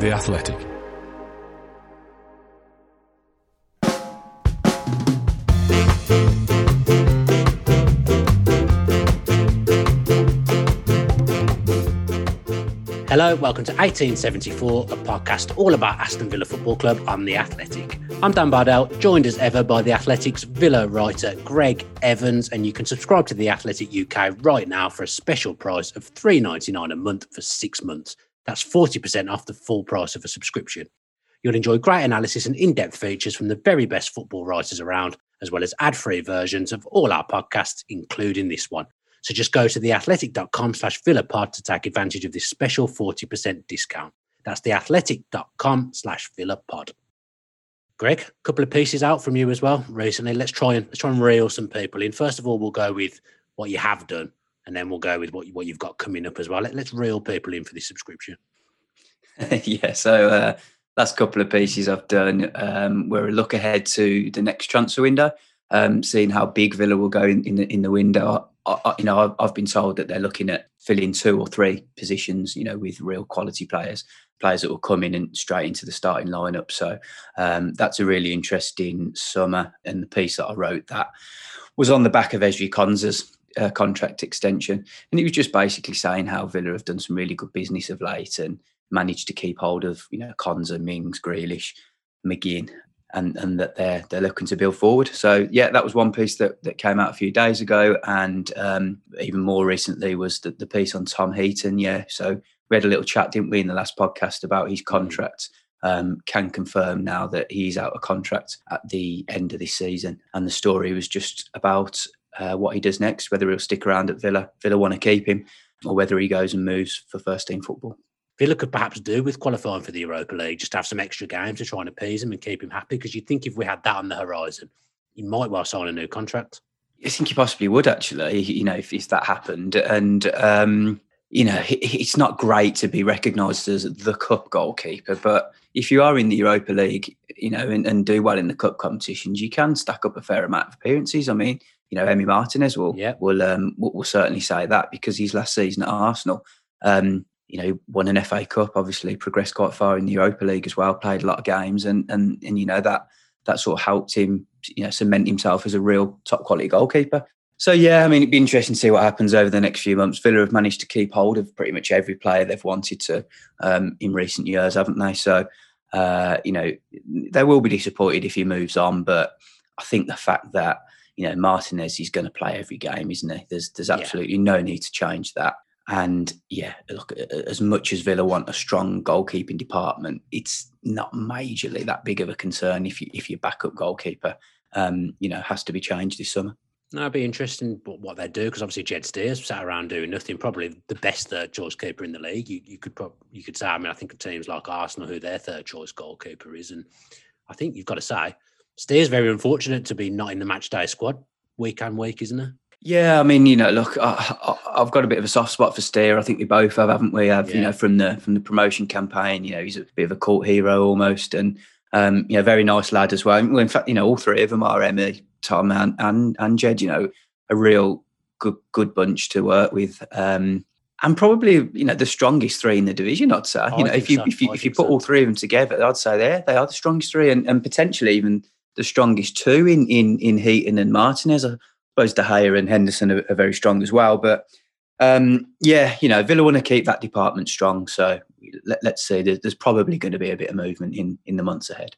The Athletic. Hello, welcome to 1874, a podcast all about Aston Villa Football Club on The Athletic. I'm Dan Bardell, joined as ever by The Athletic's Villa writer Greg Evans, and you can subscribe to The Athletic UK right now for a special price of $3.99 a month for six months. That's 40% off the full price of a subscription. You'll enjoy great analysis and in depth features from the very best football writers around, as well as ad free versions of all our podcasts, including this one. So just go to theathletic.com slash villapod to take advantage of this special 40% discount. That's theathletic.com slash villapod. Greg, a couple of pieces out from you as well recently. Let's try and let's try and reel some people in. First of all, we'll go with what you have done, and then we'll go with what, what you've got coming up as well. Let, us reel people in for this subscription. yeah, so uh, last couple of pieces I've done. Um, we're a look ahead to the next transfer window, um, seeing how big Villa will go in, in the in the window. I, you know, I've, I've been told that they're looking at filling two or three positions, you know, with real quality players, players that will come in and straight into the starting lineup. So um, that's a really interesting summer. And the piece that I wrote that was on the back of Ezri Konsa's uh, contract extension, and it was just basically saying how Villa have done some really good business of late and managed to keep hold of you know Konsa, Mings, Grealish, McGinn, and and that they're they're looking to build forward. So yeah, that was one piece that that came out a few days ago, and um, even more recently was the, the piece on Tom Heaton. Yeah, so we had a little chat, didn't we, in the last podcast about his contract. Um, can confirm now that he's out of contract at the end of this season, and the story was just about uh, what he does next, whether he'll stick around at Villa, Villa want to keep him, or whether he goes and moves for first team football. Villa could perhaps do with qualifying for the Europa League, just have some extra games to try and appease him and keep him happy. Because you'd think if we had that on the horizon, he might well sign a new contract. I think he possibly would actually, you know, if, if that happened. And, um, you know, it's not great to be recognised as the cup goalkeeper, but if you are in the Europa League, you know, and, and, do well in the cup competitions, you can stack up a fair amount of appearances. I mean, you know, Emi Martinez will yeah. will, um, will, will certainly say that because his last season at Arsenal, um, you know, won an FA Cup, obviously progressed quite far in the Europa League as well, played a lot of games, and and and you know that that sort of helped him, you know, cement himself as a real top quality goalkeeper. So yeah, I mean, it'd be interesting to see what happens over the next few months. Villa have managed to keep hold of pretty much every player they've wanted to um, in recent years, haven't they? So uh, you know, they will be disappointed if he moves on, but I think the fact that you know Martinez is going to play every game, isn't he? There's there's absolutely yeah. no need to change that. And yeah, look, as much as Villa want a strong goalkeeping department, it's not majorly that big of a concern if you if your backup goalkeeper, um, you know, has to be changed this summer. No, it'd be interesting what they do because obviously Jed Steers sat around doing nothing. Probably the best third choice keeper in the league. You, you could probably, you could say. I mean, I think of teams like Arsenal who their third choice goalkeeper is, and I think you've got to say Steers very unfortunate to be not in the match day squad week on week, isn't it? Yeah, I mean, you know, look, I, have got a bit of a soft spot for Steer. I think we both have, haven't we? Have yeah. you know from the from the promotion campaign? You know, he's a bit of a cult hero almost, and um, you know, very nice lad as well. well. In fact, you know, all three of them are Emi, Tom, and and, and Jed. You know, a real good good bunch to work with. Um, and probably you know the strongest three in the division. I'd say you know if you so. if you if you put so. all three of them together, I'd say they they are the strongest three, and, and potentially even the strongest two in in in Heaton and Martinez I suppose De Gea and Henderson are, are very strong as well. But um, yeah, you know, Villa want to keep that department strong. So let, us see. There's, there's, probably going to be a bit of movement in in the months ahead.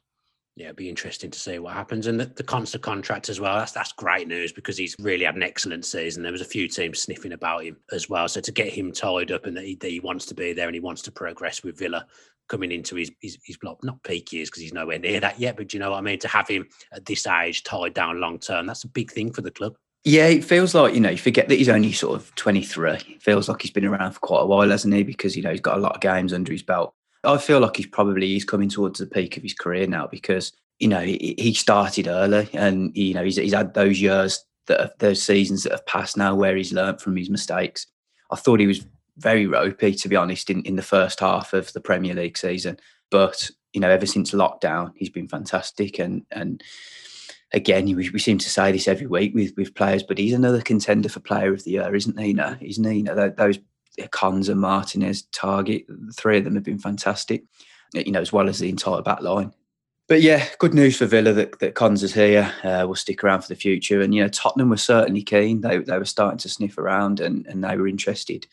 Yeah, it'd be interesting to see what happens. And the, the Konsa contract as well. That's that's great news because he's really had an excellent season. There was a few teams sniffing about him as well. So to get him tied up and that he, that he wants to be there and he wants to progress with Villa coming into his his, his block, not peak years because he's nowhere near that yet. But you know what I mean? To have him at this age tied down long term, that's a big thing for the club. Yeah, it feels like, you know, you forget that he's only sort of 23. It feels like he's been around for quite a while, hasn't he? Because, you know, he's got a lot of games under his belt. I feel like he's probably he's coming towards the peak of his career now because, you know, he, he started early and, you know, he's, he's had those years that have, those seasons that have passed now where he's learned from his mistakes. I thought he was very ropey, to be honest, in, in the first half of the Premier League season. But, you know, ever since lockdown, he's been fantastic and, and, again, we, we seem to say this every week with with players, but he's another contender for Player of the Year, isn't he? No, isn't he? You know, those Konsa Martinez, Targett, three of them have been fantastic. you know, as well as the entire back line. But yeah, good news for Villa that, that Konsa is here. Uh, will stick around for the future. And, you know, Tottenham were certainly keen. They, they were starting to sniff around and, and they were interested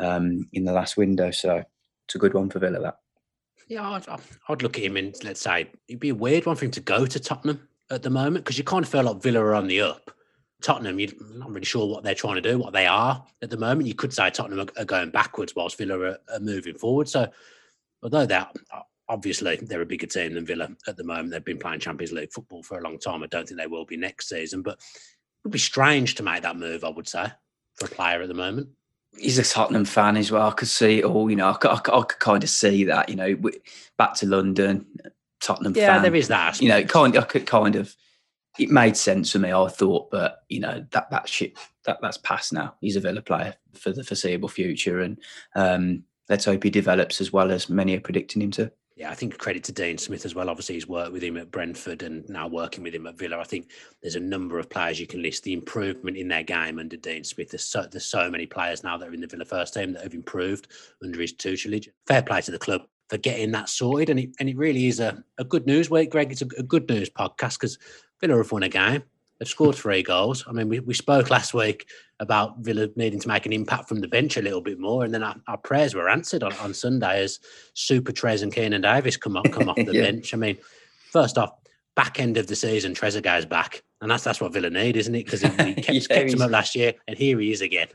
um, in the last window. So it's a good one for Villa, that. Yeah, I'd, I'd look at him and let's say it'd be a weird one for him to go to Tottenham at the moment because you kind of feel like Villa are on the up. Tottenham, you're not really sure what they're trying to do, what they are at the moment. You could say Tottenham are, going backwards whilst Villa are, are moving forward. So, although they're obviously they're a bigger team than Villa at the moment, they've been playing Champions League football for a long time. I don't think they will be next season, but it would be strange to make that move. I would say for a player at the moment he's a Tottenham fan as well. I could see it all, You know, I could, I could, I could kind of see that. You know, back to London, Tottenham. Yeah, fan. there is that. You know, kind. I could kind of. It made sense for me. I thought, but you know that that shit that that's past now. He's a Villa player for the foreseeable future, and um, let's hope he develops as well as many are predicting him to yeah, I think credit to Dean Smith as well. Obviously, he's worked with him at Brentford and now working with him at Villa. I think there's a number of players you can list. The improvement in their game under Dean Smith. There's so there's so many players now that are in the Villa first team that have improved under his tutelage. Fair play to the club for getting that sorted, and it and it really is a, a good news week, Greg. It's a, a good news podcast because Villa have won a game. They've scored three goals. I mean, we, we spoke last week about Villa needing to make an impact from the bench a little bit more, and then our, our prayers were answered on, on Sunday as Super Trez and Keinan Davis come up come off the yeah. bench. I mean, first off, back end of the season, Trezeguet's back, and that's that's what Villa need, isn't it? Because he, he kept, yeah, kept him up last year, and here he is again.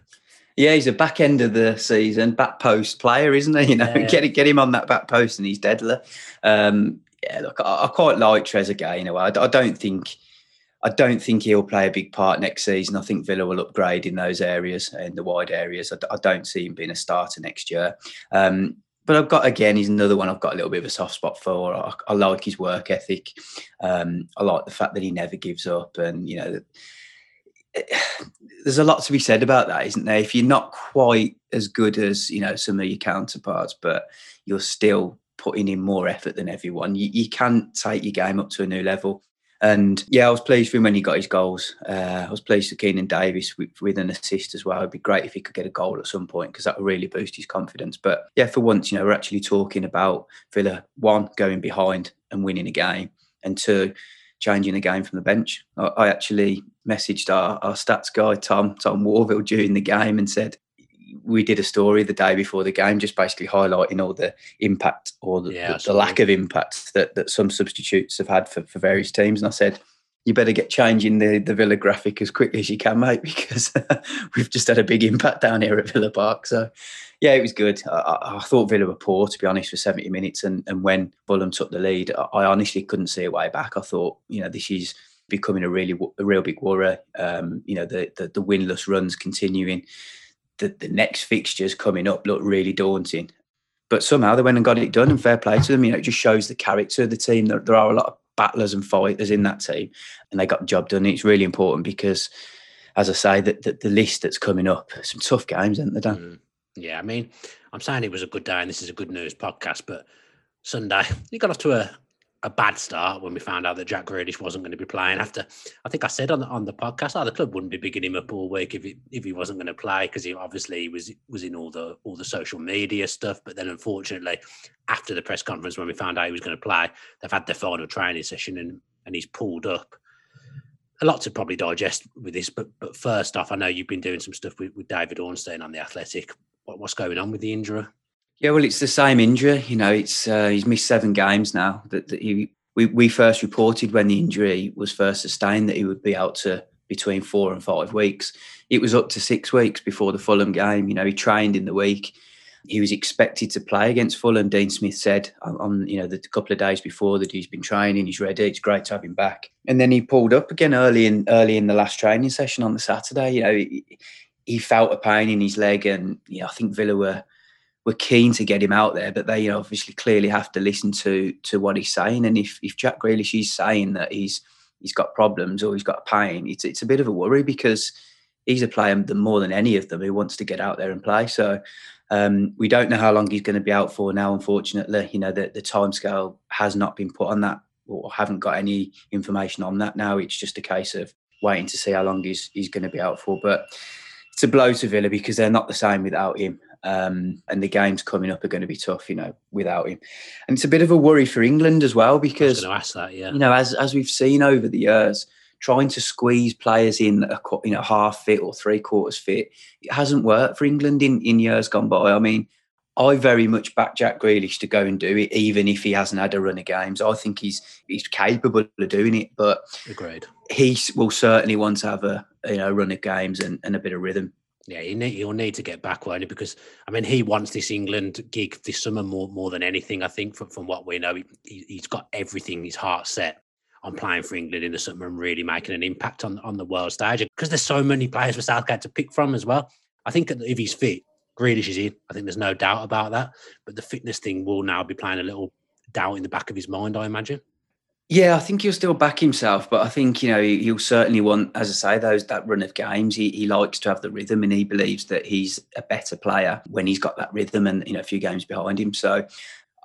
Yeah, he's a back end of the season, back post player, isn't he? You know, yeah. get get him on that back post, and he's deadly. Um, yeah, look, I, I quite like Trezeguet in a way. I, I don't think I don't think he'll play a big part next season. I think Villa will upgrade in those areas, in the wide areas. I, I don't see him being a starter next year. Um, but I've got again, he's another one I've got a little bit of a soft spot for. I, I like his work ethic. Um, I like the fact that he never gives up, and you know, there's a lot to be said about that, isn't there? If you're not quite as good as you know some of your counterparts, but you're still putting in more effort than everyone, you, you can take your game up to a new level. And yeah, I was pleased with him when he got his goals. Uh, I was pleased with Keinan Davis with, with, an assist as well. It'd be great if he could get a goal at some point because that would really boost his confidence. But yeah, for once, you know, we're actually talking about Villa one going behind and winning a game, and two changing the game from the bench. I, I actually messaged our, our stats guy Tom Tom Worville during the game and said we did a story the day before the game, just basically highlighting all the impact or the, yeah, the, the lack of impact that, that some substitutes have had for, for various teams. And I said, you better get changing the, the Villa graphic as quickly as you can, mate, because we've just had a big impact down here at Villa Park. So, yeah, it was good. I, I, thought Villa were poor, to be honest, for 70 minutes. And, and when Fulham took the lead, I, I honestly couldn't see a way back. I thought, you know, this is becoming a really a real big worry. Um, you know, the, the, the winless runs continuing the, the next fixtures coming up look really daunting. But somehow they went and got it done, and fair play to them. You know, it just shows the character of the team. There, there are a lot of battlers and fighters in that team, and they got the job done. It's really important because, as I say, that the, the, list that's coming up, some tough games, aren't they, Dan? Mm. Yeah, I mean, I'm saying it was a good day, and this is a good news podcast, but Sunday, you got off to a, a bad start when we found out that Jack Grealish wasn't going to be playing. After I think I said on the on the podcast, oh, the club wouldn't be bigging him up all week if he, if he wasn't going to play because he obviously was was in all the all the social media stuff. But then unfortunately, after the press conference when we found out he was going to play, they've had their final training session and and he's pulled up. A lot to probably digest with this, but but first off, I know you've been doing some stuff with, with David Ornstein on the Athletic. What, what's going on with the injury? Yeah, well, it's the same injury. You know, it's uh, he's missed seven games now. That, that he we, we first reported when the injury was first sustained that he would be out to between four and five weeks. It was up to six weeks before the Fulham game. You know, he trained in the week. He was expected to play against Fulham. Dean Smith said on, on you know the couple of days before that he's been training, he's ready. It's great to have him back. And then he pulled up again early in early in the last training session on the Saturday. You know, he, he felt a pain in his leg, and know, I think Villa were were keen to get him out there, but they you know, obviously clearly have to listen to to what he's saying. And if if Jack Grealish is saying that he's he's got problems or he's got pain, it's it's a bit of a worry because he's a player more than any of them who wants to get out there and play. So um, we don't know how long he's going to be out for now. Unfortunately, you know the the timescale has not been put on that, or haven't got any information on that now. It's just a case of waiting to see how long he's he's going to be out for. But it's a blow to Villa because they're not the same without him. Um, and the games coming up are going to be tough, you know, without him. And it's a bit of a worry for England as well because, I ask that, yeah. you know, as as we've seen over the years, trying to squeeze players in a you know half fit or three quarters fit, it hasn't worked for England in in years gone by. I mean, I very much back Jack Grealish to go and do it, even if he hasn't had a run of games. I think he's he's capable of doing it, but agreed. He will certainly want to have a you know run of games and, and a bit of rhythm. Yeah, he'll need to get back, won't he? Because I mean, he wants this England gig this summer more more than anything. I think from, from what we know, he, he's got everything his heart set on playing for England in the summer and really making an impact on on the world stage. Because there's so many players for Southgate to pick from as well. I think if he's fit, Grealish is in. I think there's no doubt about that. But the fitness thing will now be playing a little doubt in the back of his mind, I imagine. Yeah, I think he'll still back himself, but I think you know he'll certainly want, as I say, those that run of games. He, he likes to have the rhythm, and he believes that he's a better player when he's got that rhythm and you know a few games behind him. So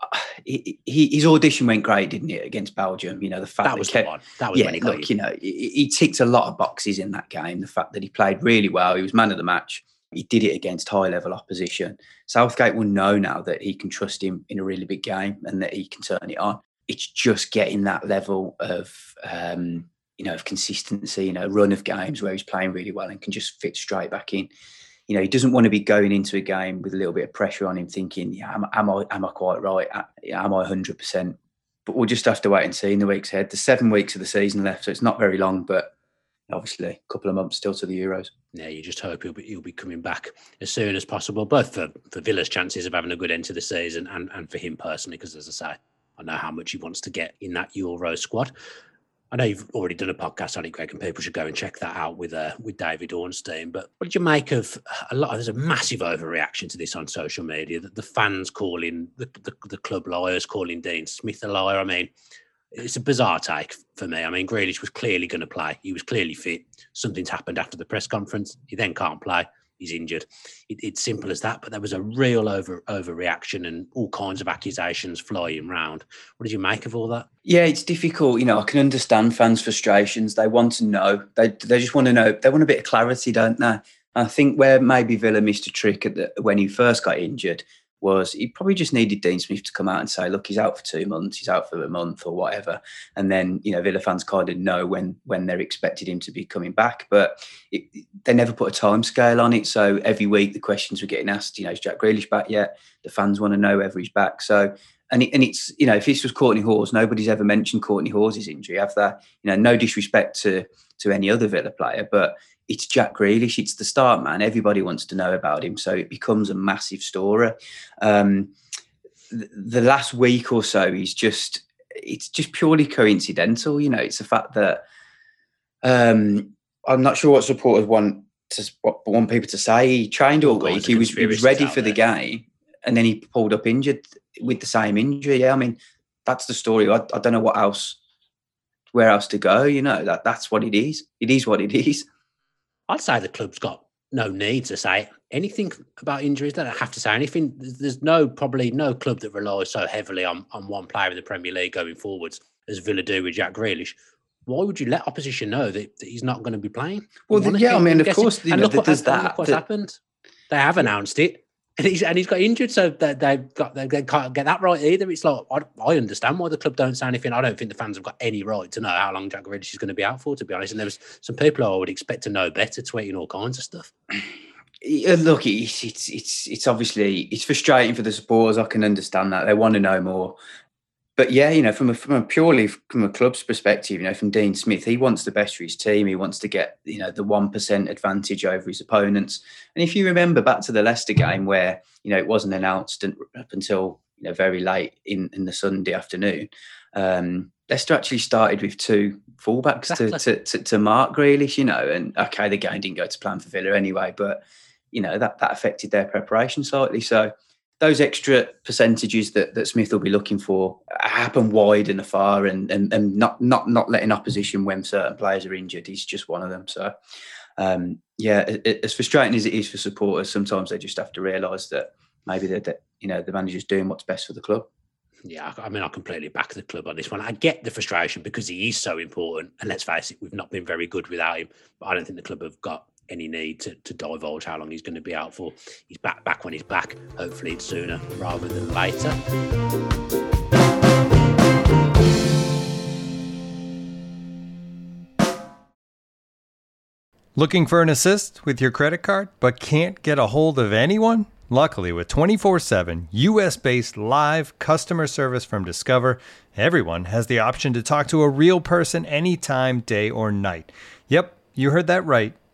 uh, he, his audition went great, didn't it, against Belgium? You know the fact that, that was kept, the one. That was yeah, when he look, you know, he, he ticked a lot of boxes in that game. The fact that he played really well, he was man of the match. He did it against high level opposition. Southgate will know now that he can trust him in a really big game and that he can turn it on it's just getting that level of um, you know of consistency, you know, run of games where he's playing really well and can just fit straight back in. You know, he doesn't want to be going into a game with a little bit of pressure on him, thinking, "Yeah, am, am I am I quite right? Am I hundred percent?" But we'll just have to wait and see in the weeks ahead. There's seven weeks of the season left, so it's not very long, but obviously a couple of months still to the Euros. Yeah, you just hope he'll be, he'll be coming back as soon as possible, both for, for Villa's chances of having a good end to the season and, and for him personally, because as I say, I know how much he wants to get in that Euro squad. I know you've already done a podcast on it, Greg, and people should go and check that out with uh, with David Ornstein. But what did you make of a lot? Of, There's a massive overreaction to this on social media. That the fans calling the, the, the club liars, calling Dean Smith a liar. I mean, it's a bizarre take for me. I mean, Grealish was clearly going to play. He was clearly fit. Something's happened after the press conference. He then can't play he's injured. It, it's simple as that. But there was a real over overreaction and all kinds of accusations flying around. What did you make of all that? Yeah, it's difficult. You know, I can understand fans' frustrations. They want to know. They they just want to know. They want a bit of clarity, don't they? I think where maybe Villa missed a trick at the, when he first got injured was he probably just needed Dean Smith to come out and say, look, he's out for two months, he's out for a month or whatever. And then, you know, Villa fans kind of know when when they're expected him to be coming back. But it, they never put a time scale on it. So every week the questions were getting asked, you know, is Jack Grealish back yet? The fans want to know whether he's back. So and, it, and it's, you know, if this was Kortney Hause, nobody's ever mentioned Kortney Hause's injury, have they? You know, no disrespect to to any other Villa player, but it's Jack Grealish. It's the start man. Everybody wants to know about him, so it becomes a massive story. Um, the last week or so, he's just it's just purely coincidental. You know, it's the fact that um, I'm not sure what supporters want to want people to say. He trained all week. He was, he was ready for the game, and then he pulled up injured with the same injury. Yeah, I mean that's the story. I, I don't know what else, where else to go. You know that that's what it is. It is what it is. I'd say the club's got no need to say anything about injuries. They don't have to say anything. There's no probably no club that relies so heavily on, on one player in the Premier League going forwards as Villa do with Jack Grealish. Why would you let opposition know that, that he's not going to be playing? Well, the, yeah, I mean, of course, you know, look what, there's that. Look what's happened. They have announced it and he's and he's got injured, so they, they've got they, can't get that right either. It's like I, I, understand why the club don't say anything. I don't think the fans have got any right to know how long Jack Grealish is going to be out for, to be honest. And there was some people I would expect to know better, tweeting all kinds of stuff. Look, it's it's it's obviously it's frustrating for the supporters. I can understand that they want to know more, but yeah, you know, from a from a purely from a club's perspective, you know, from Dean Smith, he wants the best for his team. He wants to get you know the one percent advantage over his opponents. And if you remember back to the Leicester game, where you know it wasn't announced up until you know very late in in the Sunday afternoon, um, Leicester actually started with two fullbacks exactly. to, to, to to mark Grealish. You know, and okay, the game didn't go to plan for Villa anyway, but you know that that affected their preparation slightly. So those extra percentages that, that Smith will be looking for happen wide and afar and, and, and not, not, not letting opposition when certain players are injured. He's just one of them. So, um, yeah, it, as frustrating as it is for supporters, sometimes they just have to realise that maybe that, you know, the manager's doing what's best for the club. Yeah, I mean, I completely back the club on this one. I get the frustration because he is so important. And let's face it, we've not been very good without him. But I don't think the club have got any need to, to divulge how long he's going to be out for. He's back back when he's back. Hopefully, it's sooner rather than later. Looking for an assist with your credit card but can't get a hold of anyone? Luckily, with 24 7 US based live customer service from Discover, everyone has the option to talk to a real person anytime, day or night. Yep, you heard that right.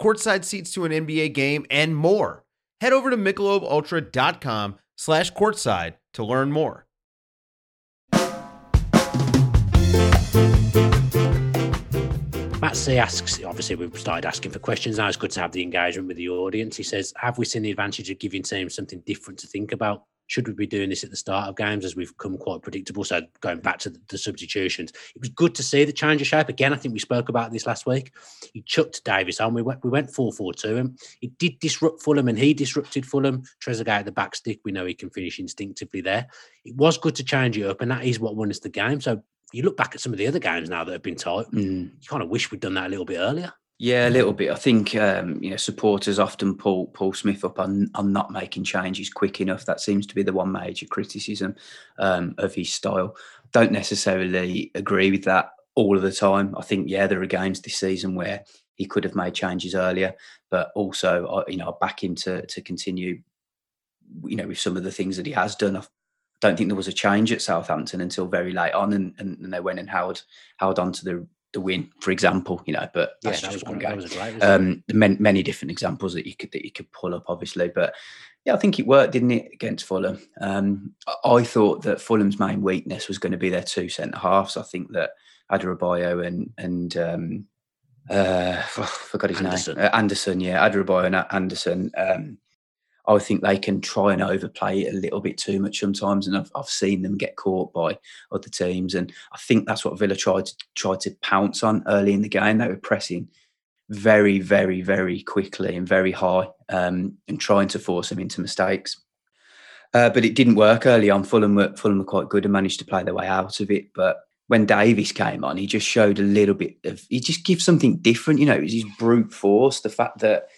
courtside seats to an NBA game, and more. Head over to michelobultra.com slash courtside to learn more. Matt C asks, obviously, we've started asking for questions now. It's good to have the engagement with the audience. He says, Have we seen the advantage of giving teams something different to think about? Should we be doing this at the start of games as we've come quite predictable? So, going back to the, the substitutions, it was good to see the change of shape. Again, I think we spoke about this last week. He chucked Davis on. We went, we went 4 4 2 him. He did disrupt Fulham and he disrupted Fulham. Trezeguet at the back stick. We know he can finish instinctively there. It was good to change it up, and that is what won us the game. So, you look back at some of the other games now that have been tight, mm. you kind of wish we'd done that a little bit earlier. Yeah, a little bit. I think um, you know supporters often pull Paul Smith up on on not making changes quick enough. That seems to be the one major criticism um, of his style. Don't necessarily agree with that all of the time. I think yeah, there are games this season where he could have made changes earlier, but also you know I back him to to continue. You know, with some of the things that he has done, I don't think there was a change at Southampton until very late on, and, and they went and held held on to the the win, for example. You know, but that's yeah, just one game. Great, um, many, many, different examples that you could that you could pull up, obviously, but yeah, I think it worked, didn't it, against Fulham? Um, I thought that Fulham's main weakness was going to be their two centre halves. I think that Adarabioyo and and um, uh, oh, I forgot his Anderson. name, uh, Anderson. Yeah, Adarabioyo and Anderson. Um, I think they can try and overplay it a little bit too much sometimes, and I've, I've seen them get caught by other teams. And I think that's what Villa tried to try to pounce on early in the game. They were pressing very, very, very quickly and very high, um, and trying to force them into mistakes. Uh, but it didn't work early on. Fulham were, Fulham were quite good and managed to play their way out of it. But when Davis came on, he just showed a little bit of. He just gives something different. You know, it was his brute force. The fact that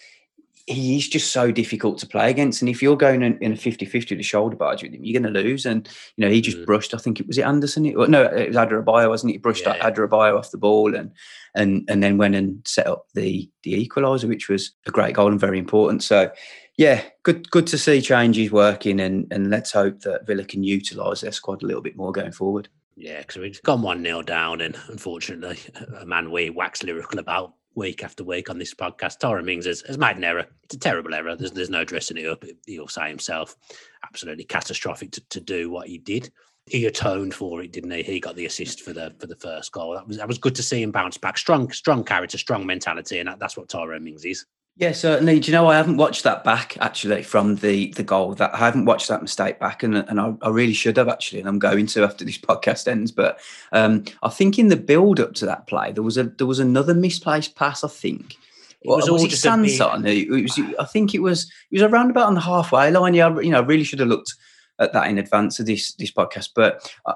he's just so difficult to play against. And if you're going in, in a 50 50 to shoulder barge with him, you're going to lose. And, you know, he just mm. brushed, I think it was it Anderson? It, no, it was Adarabioyo, wasn't it? He brushed yeah, Adarabioyo off the ball and, and, and then went and set up the, the equaliser, which was a great goal and very important. So, yeah, good good to see changes working. And, and let's hope that Villa can utilise their squad a little bit more going forward. Yeah, because we've gone 1 0 down, and unfortunately, a man we wax lyrical about week after week on this podcast. Tyrone Mings has, has made an error. It's a terrible error. There's, there's no dressing it up. He'll say himself, absolutely catastrophic to, to do what he did. He atoned for it, didn't he? He got the assist for the for the first goal. That was that was good to see him bounce back. Strong, strong character, strong mentality, and that, that's what Tyrone Mings is. Yeah, certainly. Do you know I haven't watched that back actually from the the goal. That I haven't watched that mistake back, and and I, I really should have actually, and I'm going to after this podcast ends. But um, I think in the build up to that play, there was a there was another misplaced pass. I think. It was, was, it Sanson? It was. I think it was. It was around about on the halfway line. Yeah, you know, I really should have looked at that in advance of this this podcast. But I,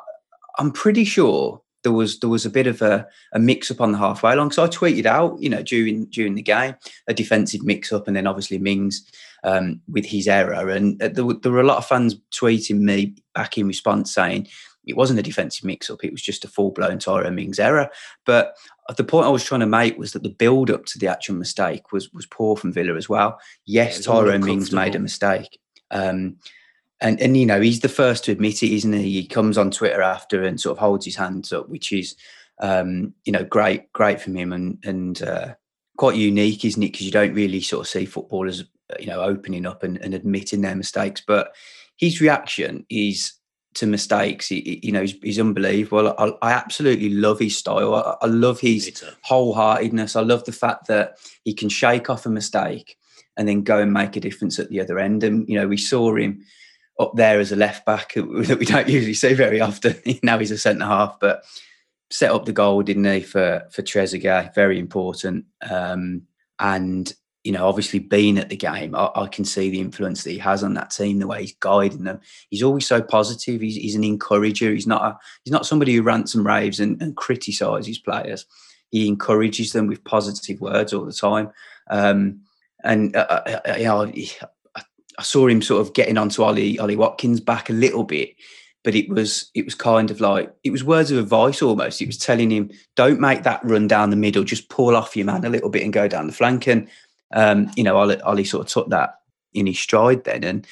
I'm pretty sure there was there was a bit of a, a mix up on the halfway line. So I tweeted out, you know, during during the game, a defensive mix up, and then obviously Mings um, with his error. And uh, there, were, there were a lot of fans tweeting me back in response saying it wasn't a defensive mix up; it was just a full blown Tyrone Mings error. But the point I was trying to make was that the build up to the actual mistake was was poor from Villa as well. Yes, yeah, Tyrone Mings made a mistake. Um, and and you know he's the first to admit it, isn't he? He comes on Twitter after and sort of holds his hands up, which is um, you know great, great from him, and and uh, quite unique, isn't it? Because you don't really sort of see footballers you know opening up and, and admitting their mistakes, but his reaction is to mistakes. He, you know, he's, he's unbelievable. I, I, absolutely love his style. I, I love his wholeheartedness. I love the fact that he can shake off a mistake and then go and make a difference at the other end. And you know, we saw him up there as a left back that we don't usually see very often. now he's a centre half, but set up the goal, didn't he, for for Trezeguet? Very important. Um, and you know, obviously being at the game, I, I, can see the influence that he has on that team, the way he's guiding them. He's always so positive. He's, he's an encourager. He's not a, he's not somebody who rants and raves and, and criticises players. He encourages them with positive words all the time. Um, and uh, uh, uh you know, I saw him sort of getting onto Ollie Ollie Watkins back a little bit, but it was it was kind of like it was words of advice almost. It was telling him, "Don't make that run down the middle. Just pull off your man a little bit and go down the flank." And um, you know, Ollie, Ollie sort of took that in his stride then, and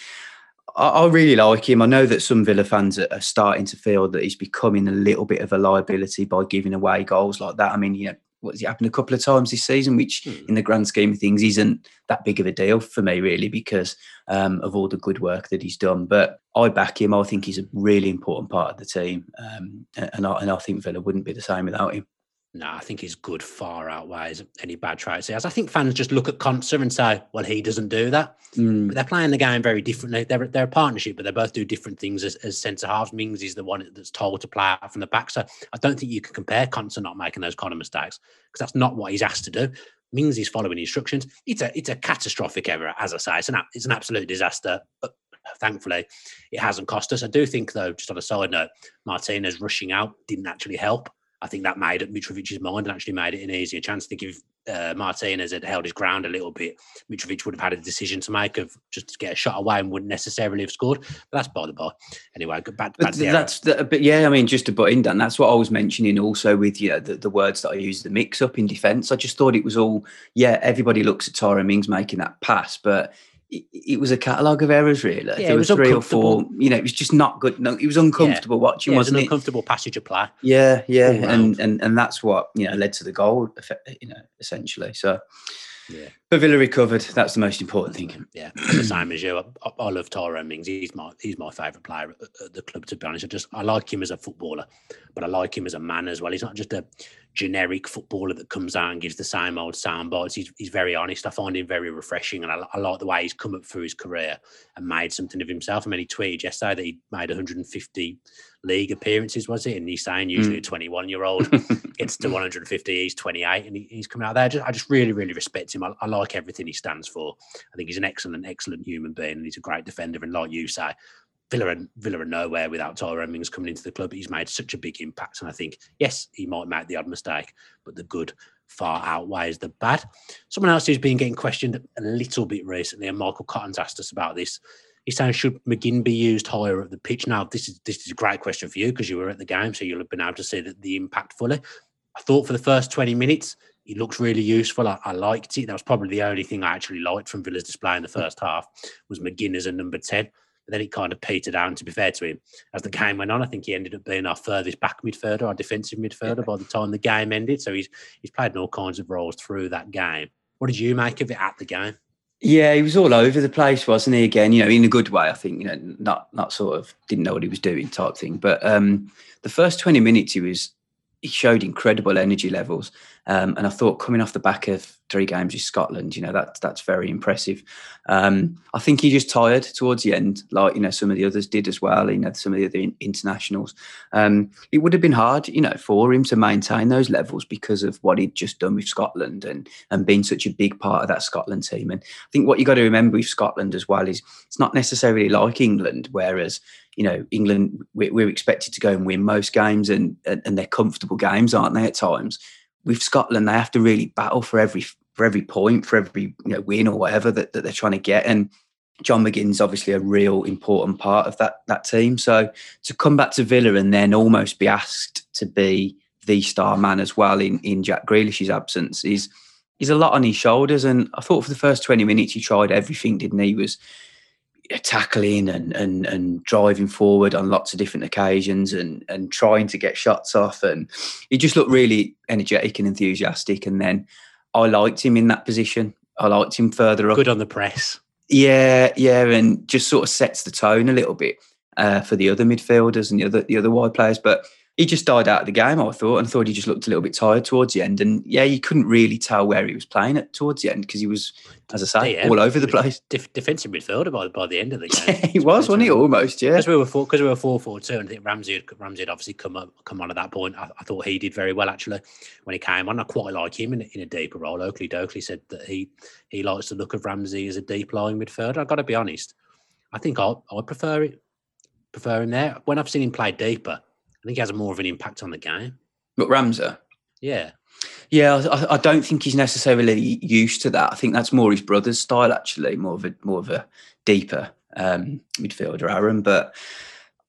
I, I really like him. I know that some Villa fans are, are starting to feel that he's becoming a little bit of a liability by giving away goals like that. I mean, you know, what's it happened a couple of times this season, which mm. in the grand scheme of things isn't that big of a deal for me, really, because um, of all the good work that he's done. But I back him. I think he's a really important part of the team, um, and, I, and I think Villa wouldn't be the same without him. No, I think his good far outweighs any bad traits he has. I think fans just look at Konsa and say, well, he doesn't do that. Mm. But they're playing the game very differently. They're, they're a partnership, but they both do different things as, as centre halves. Mings is the one that's told to play out from the back. So I don't think you can compare Konsa not making those kind of mistakes because that's not what he's asked to do. Mings is following instructions. It's a it's a catastrophic error, as I say. It's an it's an absolute disaster. But thankfully, it hasn't cost us. I do think, though, just on a side note, Martinez rushing out didn't actually help. I think that made Mitrovic's mind and actually made it an easier chance. I think if uh, Martinez had held his ground a little bit, Mitrovic would have had a decision to make of just to get a shot away and wouldn't necessarily have scored. But that's by the by. Anyway, back, bad, bad that's the, but yeah, I mean, just to butt in, Dan, that's what I was mentioning also with you know the, the words that I used, the mix up in defence. I just thought it was all yeah. Everybody looks at Tyrone Mings making that pass, but it, was a catalogue of errors, really. Yeah, there was, was three or four. You know, it was just not good. No, it was uncomfortable yeah. watching, yeah, wasn't it? Was an uncomfortable passage of play. Yeah, yeah, and, and and that's what you know led to the goal. You know, essentially. So. Yeah. But Villa recovered. That's the most important thing. Yeah, the same as you. I, I love Tyrone Mings. He's my he's my favourite player at, at, the club. To be honest, I just I like him as a footballer, but I like him as a man as well. He's not just a generic footballer that comes out and gives the same old sound bites. He's, he's very honest. I find him very refreshing, and I, I, like the way he's come up through his career and made something of himself. I mean, he tweeted yesterday that he made 150 league appearances, was it? And he's saying usually mm. a 21 year old gets to 150, he's 28, and he, he's coming out there. I just, I just really, really respect him. I, I like everything he stands for. I think he's an excellent, excellent human being, and he's a great defender. And like you say, Villa are, Villa are nowhere without Tyrone Mings coming into the club. He's made such a big impact. And I think, yes, he might make the odd mistake, but the good far outweighs the bad. Someone else who's been getting questioned a little bit recently, and Michael Cotton's asked us about this. He's saying, should McGinn be used higher at the pitch? Now, this is this is a great question for you because you were at the game, so you'll have been able to see the, the impact fully. I thought for the first 20 minutes, he looked really useful. I, I, liked it. That was probably the only thing I actually liked from Villa's display in the first half was McGinn as a number 10. But then it kind of petered out. To be fair to him, as the game went on, I think he ended up being our furthest back midfielder, our defensive midfielder yeah. by the time the game ended. So he's he's played in all kinds of roles through that game. What did you make of it at the game? Yeah, he was all over the place, wasn't he? Again, you know, in a good way. I think you know, not not sort of didn't know what he was doing type thing. But um, the first twenty minutes, he was he showed incredible energy levels. Um, and I thought coming off the back of three games with Scotland, you know, that, that's very impressive. Um, I think he just tired towards the end, like, you know, some of the others did as well, you know, some of the other internationals. Um, it would have been hard, you know, for him to maintain those levels because of what he'd just done with Scotland and, and being such a big part of that Scotland team. And I think what you've got to remember with Scotland as well is it's not necessarily like England, whereas, you know, England, we're, we're expected to go and win most games and, and, and they're comfortable games, aren't they, at times? With Scotland, they have to really battle for every for every point, for every you know win or whatever that, that they're trying to get. And John McGinn's obviously a real important part of that that team. So to come back to Villa and then almost be asked to be the star man as well in in Jack Grealish's absence is is a lot on his shoulders. And I thought for the first twenty minutes he tried everything, didn't he? he was tackling and, and and driving forward on lots of different occasions and and trying to get shots off. And he just looked really energetic and enthusiastic. And then I liked him in that position. I liked him further up. Good on the press. Yeah yeah and just sort of sets the tone a little bit uh, for the other midfielders and the other the other wide players. But he just died out of the game. I thought, and thought he just looked a little bit tired towards the end. And yeah, you couldn't really tell where he was playing at towards the end because he was, as I say, DM, all over the place. Def- defensive midfielder by, by the end of the game. he was, wasn't he? Almost, yeah. Because we were four, because we were four four two, and I think Ramsey had, Ramsey had obviously come up, come on at that point. I, I, thought he did very well actually when he came on. I quite like him in, in a deeper role. Oakley Dokley said that he he likes the look of Ramsey as a deep lying midfielder. I've got to be honest. I think I I prefer it prefer him there. When I've seen him play deeper, I think he has more of an impact on the game. But Ramsey, yeah, yeah, I, I, don't think he's necessarily used to that. I think that's more his brother's style, actually, more of a more of a deeper um, midfielder, Aaron. But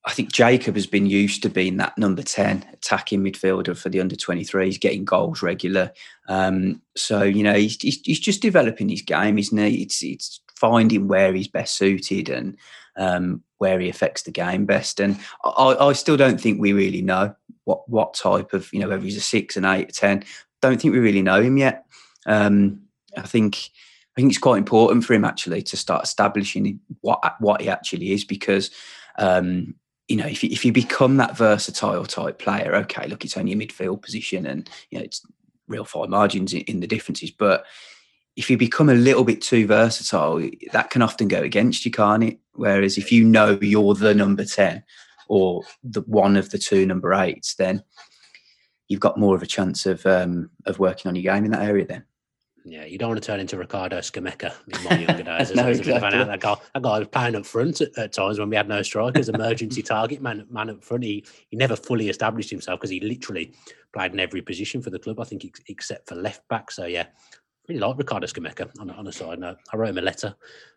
I think Jacob has been used to being that number ten attacking midfielder for the under twenty threes, getting goals regular. Um, so you know he's, he's, he's just developing his game, isn't he? It's it's finding where he's best suited and um, where he affects the game best. And I, I, still don't think we really know what what type of you know whether he's a six, an eight, a ten. Don't think we really know him yet. Um, I think I think it's quite important for him actually to start establishing what what he actually is because. Um, you know, if you, if you become that versatile type player, okay, look, it's only a midfield position, and you know it's real fine margins in, in the differences. But if you become a little bit too versatile, that can often go against you, can't it? Whereas if you know you're the number 10 or the one of the two number eights, then you've got more of a chance of um, of working on your game in that area then. Yeah, you don't want to turn into Riccardo Scimeca in my younger days. no, exactly. that, guy, that guy was playing up front at, at, times when we had no strikers, emergency target man, man up front. He, he never fully established himself because he literally played in every position for the club, I think, except for left back. So, yeah, really like Riccardo Scimeca on, on a side note. I wrote him a letter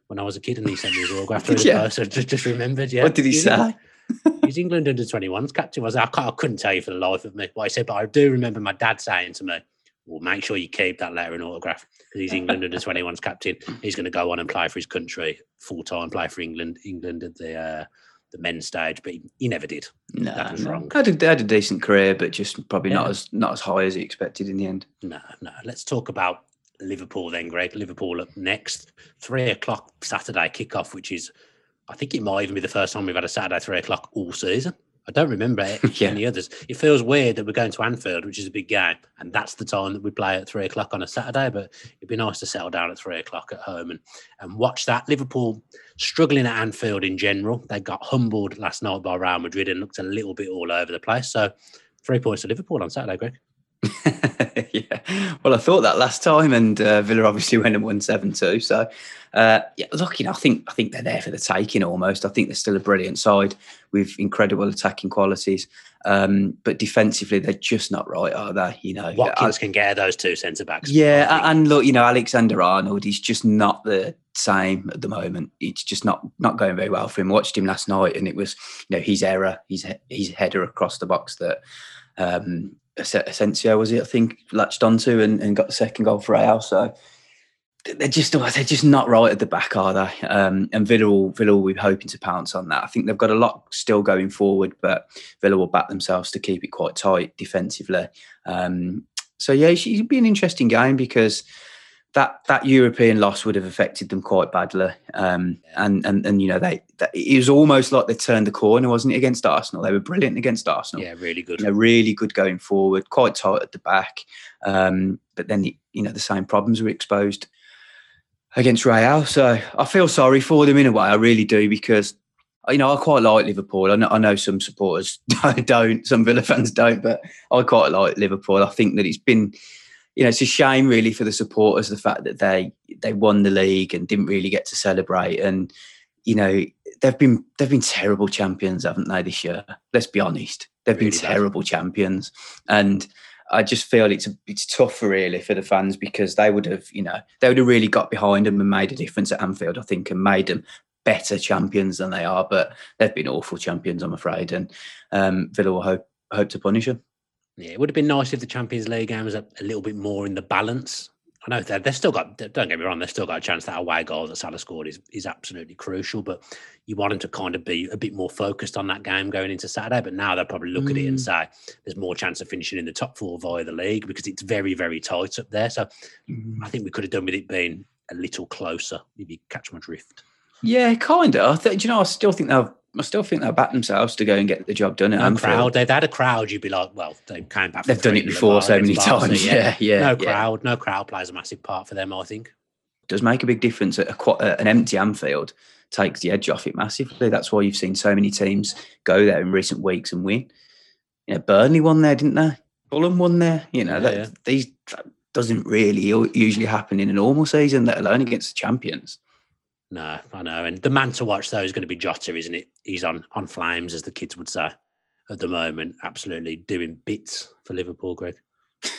when I was a kid and he sent me his autograph through yeah. the post. I just, just remembered. Yeah. What did he he's say? he's England under 21s captain. I, was, I, I couldn't tell you for the life of me what I said, but I do remember my dad saying to me, well, make sure you keep that letter and autograph because he's England under 21s captain. He's going to go on and play for his country full time, play for England, England at the uh, the men's stage, but he, he never did. No, that was no. wrong. Had a, had a decent career, but just probably yeah. not as not as high as he expected in the end. No, no. Let's talk about Liverpool then, Greg. Liverpool up next. Three o'clock Saturday kickoff, which is, I think it might even be the first time we've had a Saturday three o'clock all season. I don't remember yeah. any others. It feels weird that we're going to Anfield, which is a big game, and that's the time that we play at three o'clock on a Saturday. But it'd be nice to settle down at three o'clock at home and, and watch that. Liverpool struggling at Anfield in general. They got humbled last night by Real Madrid and looked a little bit all over the place. So three points to Liverpool on Saturday, Greg. yeah, well, I thought that last time, and uh, Villa obviously went and won seven two. So, uh, yeah, look, you know, I think I think they're there for the taking almost. I think they're still a brilliant side with incredible attacking qualities, um, but defensively they're just not right, are they? You know, Watkins I, can get those two centre backs. Yeah, and look, you know, Alexander Arnold, he's just not the same at the moment. It's just not not going very well for him. I watched him last night, and it was you know his error, his his header across the box that. Um, Asensio was it? I think latched onto and, and got the second goal for Real. So they're just they're just not right at the back, are they? Um, and Villa will Villa will be hoping to pounce on that. I think they've got a lot still going forward, but Villa will back themselves to keep it quite tight defensively. Um, so yeah, it should be an interesting game because that that European loss would have affected them quite badly. Um, and and and you know they it was almost like they turned the corner, wasn't it, against Arsenal? They were brilliant against Arsenal. Yeah, really good. You know, really good going forward, quite tight at the back. Um, but then you know the same problems were exposed against Real. So I feel sorry for them in a way. I really do because you know I quite like Liverpool. I know, I know some supporters don't, some Villa fans don't, but I quite like Liverpool. I think that it's been you know, it's a shame really for the supporters the fact that they they won the league and didn't really get to celebrate. And you know, they've been they've been terrible champions, haven't they? This year, let's be honest, they've really been terrible does. champions. And I just feel it's it's tough really for the fans because they would have, you know, they would have really got behind them and made a difference at Anfield, I think, and made them better champions than they are. But they've been awful champions, I'm afraid, and um, Villa will hope hope to punish them. Yeah, it would have been nice if the Champions League game was a, a little bit more in the balance. I know they've, they've still got, don't get me wrong, they've still got a chance that away goal that Salah scored is, is absolutely crucial, but you want them to kind of be a bit more focused on that game going into Saturday. But now they'll probably look mm. at it and mm. say there's more chance of finishing in the top four via the league because it's very, very tight up there. So mm. I think we could have done with it being a little closer if you catch my drift. Yeah, kind of. I th- you know, I still think they'll I still think they'll back themselves to go and get the job done at No Anfield. crowd. They'd had a crowd. You'd be like, well, they came back. They've done it before so many times. Yeah, yeah, No yeah. crowd. No crowd plays a massive part for them. I think. does make a big difference. At a, an empty Anfield takes the edge off it massively. That's why you've seen so many teams go there in recent weeks and win. You know, Burnley won there, didn't they? Fulham won there. You know, Yeah, that, yeah. these that doesn't really usually happen in a normal season, let alone against the champions. No, I know. And the man to watch though is going to be Jota, isn't it? He's on on flames, as the kids would say, at the moment. Absolutely doing bits for Liverpool, Greg.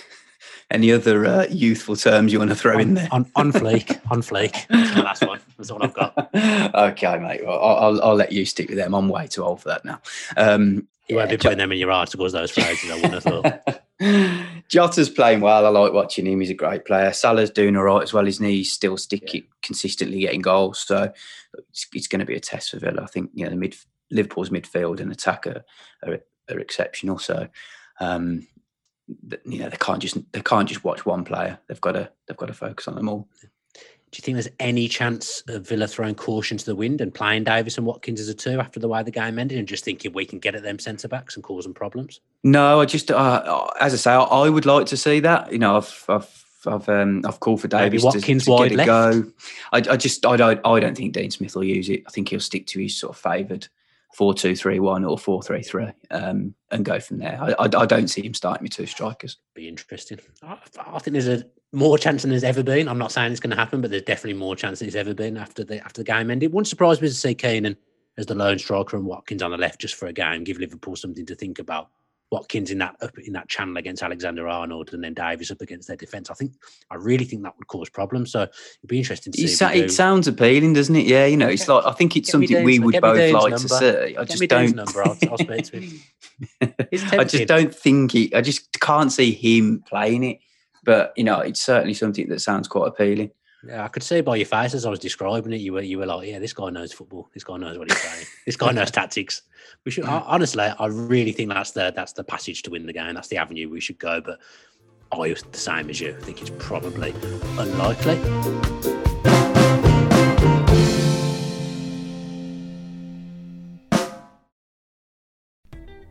Any other uh, youthful terms you want to throw in there? on on fleek, on fleek. That's the last one. That's all I've got. okay, mate. Well, I'll, I'll, I'll let you stick with them. I'm way too old for that now. Um, You won't be putting them in your articles, those phrases. I wouldn't have thought. Jota's playing well. I like watching him. He's a great player. Salah's doing all right as well. His knees still sticky, consistently getting goals. So it's, it's going to be a test for Villa. I think you know the mid Liverpool's midfield and attack are, are, are exceptional. So um, you know they can't just they can't just watch one player. They've got to they've got to focus on them all. Do you think there's any chance of Villa throwing caution to the wind and playing Davis and Watkins as a two after the way the game ended and just thinking we can get at them centre backs and cause them problems? No, I just uh, as I say, I, I would like to see that. You know, I've I've I've um, I've called for Maybe Davis to, Watkins to wide get a left. go. I, I just I don't I don't think Dean Smith will use it. I think he'll stick to his sort of favoured four two three one or four three three um, and go from there. I, I, I don't see him starting with two strikers. Be interesting. I, I think there's a more chance than there's ever been. I'm not saying it's going to happen, but there's definitely more chance than there's ever been after the after the game ended. Wouldn't surprise me to see Keinan as the lone striker and Watkins on the left just for a game, give Liverpool something to think about. Watkins in that up in that channel against Alexander Arnold and then Davis up against their defence. I think I really think that would cause problems. So it'd be interesting to see. It, if sa- it sounds appealing, doesn't it? Yeah, you know, it's like I think it's Get me something we would both Dean's like to see. I Get just me don't. number. I'll, I'll speak to him. I just don't think it. I just can't see him playing it. But you know, it's certainly something that sounds quite appealing. Yeah, I could see by your face as I was describing it, you were you were like, yeah, this guy knows football. This guy knows what he's saying. this guy knows tactics. We should I- honestly, I really think that's the that's the passage to win the game. That's the avenue we should go. But I was the same as you. I think it's probably unlikely.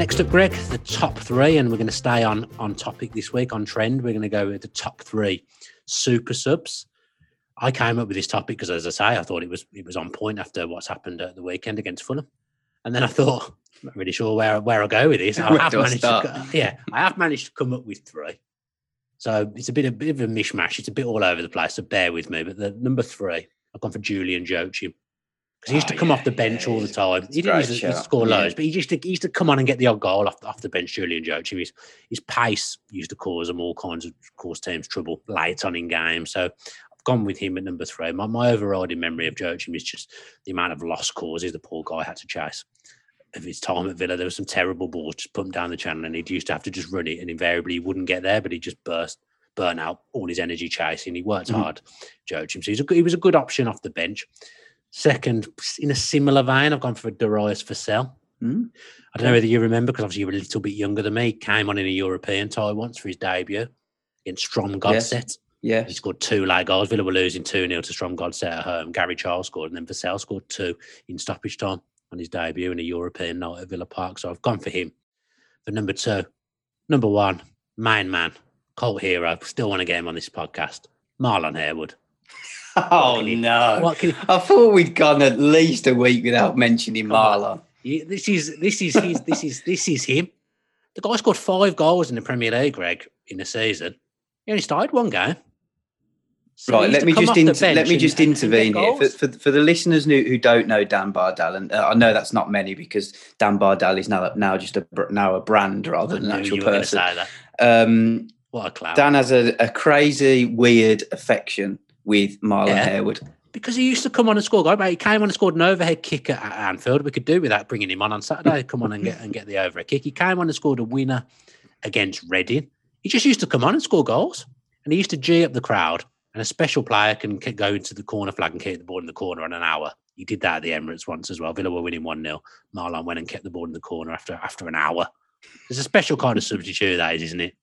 Next up, Greg, the top three, and we're going to stay on on topic this week on trend. We're going to go with the top three super subs. I came up with this topic because, as I say, I thought it was it was on point after what's happened at the weekend against Fulham, and then I thought, I'm not really sure where where I go with this. I have managed, to, yeah, I have managed to come up with three. So it's a bit a bit of a mishmash. It's a bit all over the place. So bear with me. But the number three, I've gone for Julian Joachim because he used to Oh, come off the bench yeah, all the time. He didn't used to, used to shout, score yeah. loads, but he used to he used to come on and get the odd goal off, off the bench. Julian Joachim, his his pace used to cause him all kinds of cause teams trouble late on in games. So I've gone with him at number three. My, my overriding memory of Joachim is just the amount of lost causes the poor guy had to chase. Of his time at Villa, there were some terrible balls just put him down the channel, and he'd used to have to just run it, and invariably he wouldn't get there, but he just burst, burn out all his energy chasing. He worked Mhm. hard, Joachim. So a, he was a good option off the bench. Second, in a similar vein, I've gone for Darius Vassell. Mm. I don't know whether you remember because obviously you're a little bit younger than me. Came on in a European tie once for his debut against Strømsgodset. Yeah. He scored two late goals. Villa were losing 2 0 to Strømsgodset at home. Gary Charles scored, and then Vassell scored two in stoppage time on his debut in a European night at Villa Park. So I've gone for him for number two. Number one, main man, cult hero. Still want to get him on this podcast. Marlon Harewood. Oh no! What can I thought we'd gone at least a week without mentioning. Marlon. Yeah, this is this is his this is this is him. The guy scored five goals in the Premier League, Greg, in the season. He only started one game. So Right, let me just inter- let me just and- and get intervene here for, for for the listeners who, who don't know Dan Bardell, and uh, I know that's not many because Dan Bardell is now now just a now a brand rather than an actual person. Um, What a clown! Dan has a, a crazy, weird affection with Marlon Yeah. Harewood. because he used to come on and score. Guy, he came on and scored an overhead kick at at Anfield. We could do without bringing him on on Saturday. Come on and get and get the overhead kick. He came on and scored a winner against Reading. He just used to come on and score goals, and he used to g up the crowd. And a special player can go into the corner flag and keep the ball in the corner on an hour. He did that at the Emirates once as well. Villa were winning one 0 Marlon went and kept the ball in the corner after after an hour. There's a special kind of substitute that is, isn't it?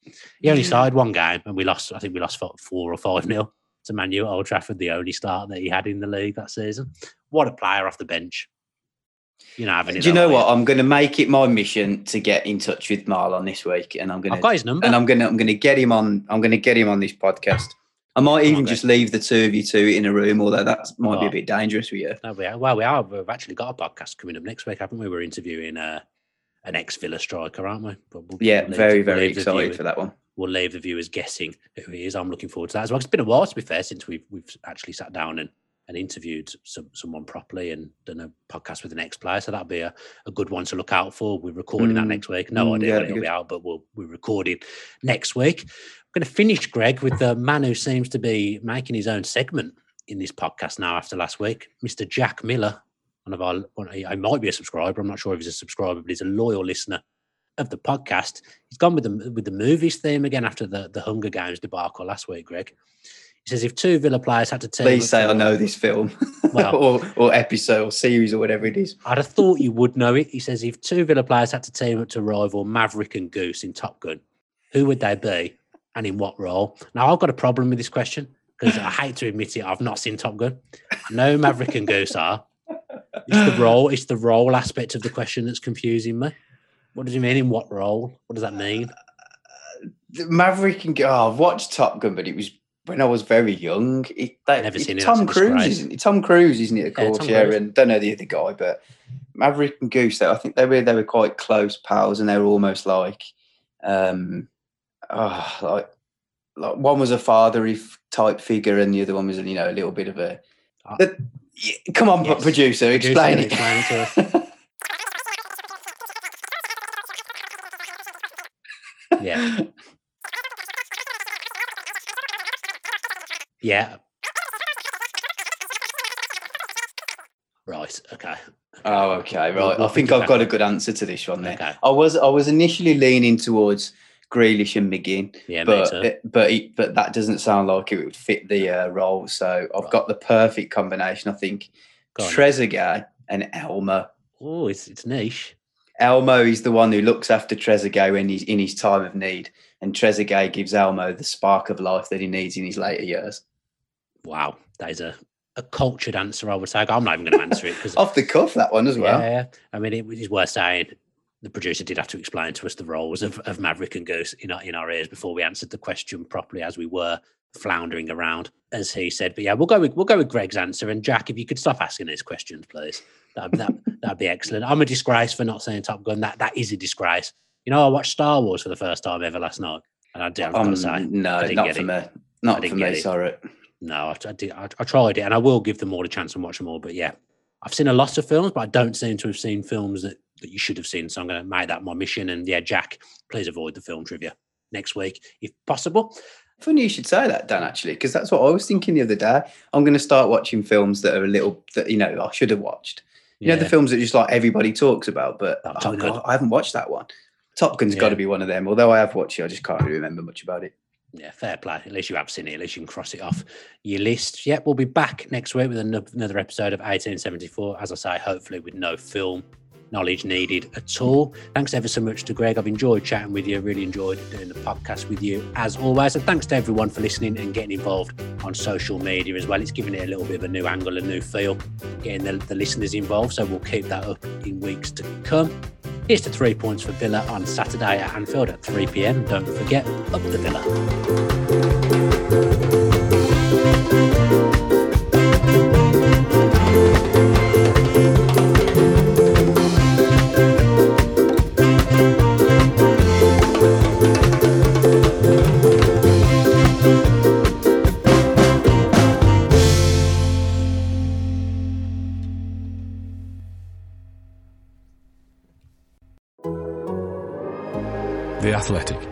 He only started one game, and we lost. I think we lost four or five nil to Man U at Old Trafford, the only start that he had in the league that season. What a player off the bench. You know, having Do you know way. what? I'm going to make it my mission to get in touch with Marlon this week, and I'm going I've to got his number. and I'm going to I'm going to get him on. I'm going to get him on this podcast. I might even just leave the two of you two in a room, although that might be Oh. a bit dangerous for you. No, we are, well, we are. We've actually got a podcast coming up next week, haven't we? We're interviewing uh, an ex Villa striker, aren't we? But we'll- Yeah, very very excited for that one. We'll leave the viewers guessing who he is. I'm looking forward to that as well. It's been a while, to be fair, since we've we've actually sat down and, and interviewed some, someone properly and done a podcast with an ex player. So that'll be a, a good one to look out for. We're recording that Mm. next week. No Mm, idea yeah, when it'll be be out, but we'll we're recording next week. I'm going to finish, Greg, with the man who seems to be making his own segment in this podcast now after last week, Mr. Jack Miller. One of our, one, I might be a subscriber. I'm not sure if he's a subscriber, but he's a loyal listener of the podcast. He's gone with the with the movies theme again after the the Hunger Games debacle last week, Greg. He says if two Villa players had to team Please say I know this film, Well- or or episode or series or whatever it is. I'd have thought you would know it. He says if two Villa players had to team up to rival Maverick and Goose in Top Gun, who would they be and in what role? Now I've got a problem with this question because I hate to admit it, I've not seen Top Gun. I know Maverick and Goose are. It's the role, it's the role aspect of the question that's confusing me. What does he mean in what role? What does that mean? Maverick and oh, I've watched Top Gun, but it was when I was very young. It, that, Never seen it, Tom Cruise, isn't it? Tom Cruise, isn't it? Of Yeah, course, Tom yeah. And don't know the other guy, but Maverick and Goose. though, I think they were they were quite close pals, and they were almost like, um, oh, like, like one was a father type figure, and the other one was you know a little bit of a. Uh, the- yeah, come on, yes. producer, Producer, explain it. explain it to us. Yeah. Yeah. Right. Okay. Oh, okay, right. I think I've got a good answer to this one there. Okay. I was I was initially leaning towards Grealish and McGinn, Yeah, but it, but it, but that doesn't sound like it would fit the uh, role. So I've Right. got the perfect combination. I think Go on. Trezeguet and Elmo. Oh, it's it's niche. Elmo is the one who looks after Trezeguet when he's in his time of need, and Trezeguet gives Elmo the spark of life that he needs in his later years. Wow, that is a, a cultured answer. I would say. I'm not even going to answer it because Off the cuff, that one as well. Yeah, yeah. I mean, it is worth saying. The producer did have to explain to us the roles of, of Maverick and Goose in our, in our ears before we answered the question properly, as we were floundering around, as he said. But yeah, we'll go with we'll go with Greg's answer. And Jack, if you could stop asking these questions, please, that that that'd be excellent. I'm a disgrace for not saying Top Gun. That that is a disgrace. You know, I watched Star Wars for the first time ever last night, and I did. I've got Um, say, no, I didn't not get for it. me. Not didn't for me. it. Sorry. No, I, I did. I, I tried it, and I will give them all a chance and watch them all. But yeah, I've seen a lot of films, but I don't seem to have seen films that, that you should have seen. So I'm going to make that my mission. And yeah, Jack, please avoid the film trivia next week if possible. Funny you should say that, Dan. Actually, because that's what I was thinking the other day. I'm going to start watching films that are a little that you know I should have watched. You know the films that just like everybody talks about, but Oh, oh, God, I haven't watched that one. Top Gun's Yeah. got to be one of them. Although I have watched it, I just can't really remember much about it. Yeah, fair play. At least you have seen it. At least you can cross it off your list. Yep, we'll be back next week with another episode of 1874. As I say, hopefully with no film knowledge needed at all. Thanks ever so much to Greg. I've enjoyed chatting with you. Really enjoyed doing the podcast with you as always. And thanks to everyone for listening and getting involved on social media as well. It's giving it a little bit of a new angle, a new feel, getting the, the listeners involved. So we'll keep that up in weeks to come. Here's to three points for Villa on Saturday at Anfield at 3 pm. Don't forget, up the Villa. Athletic.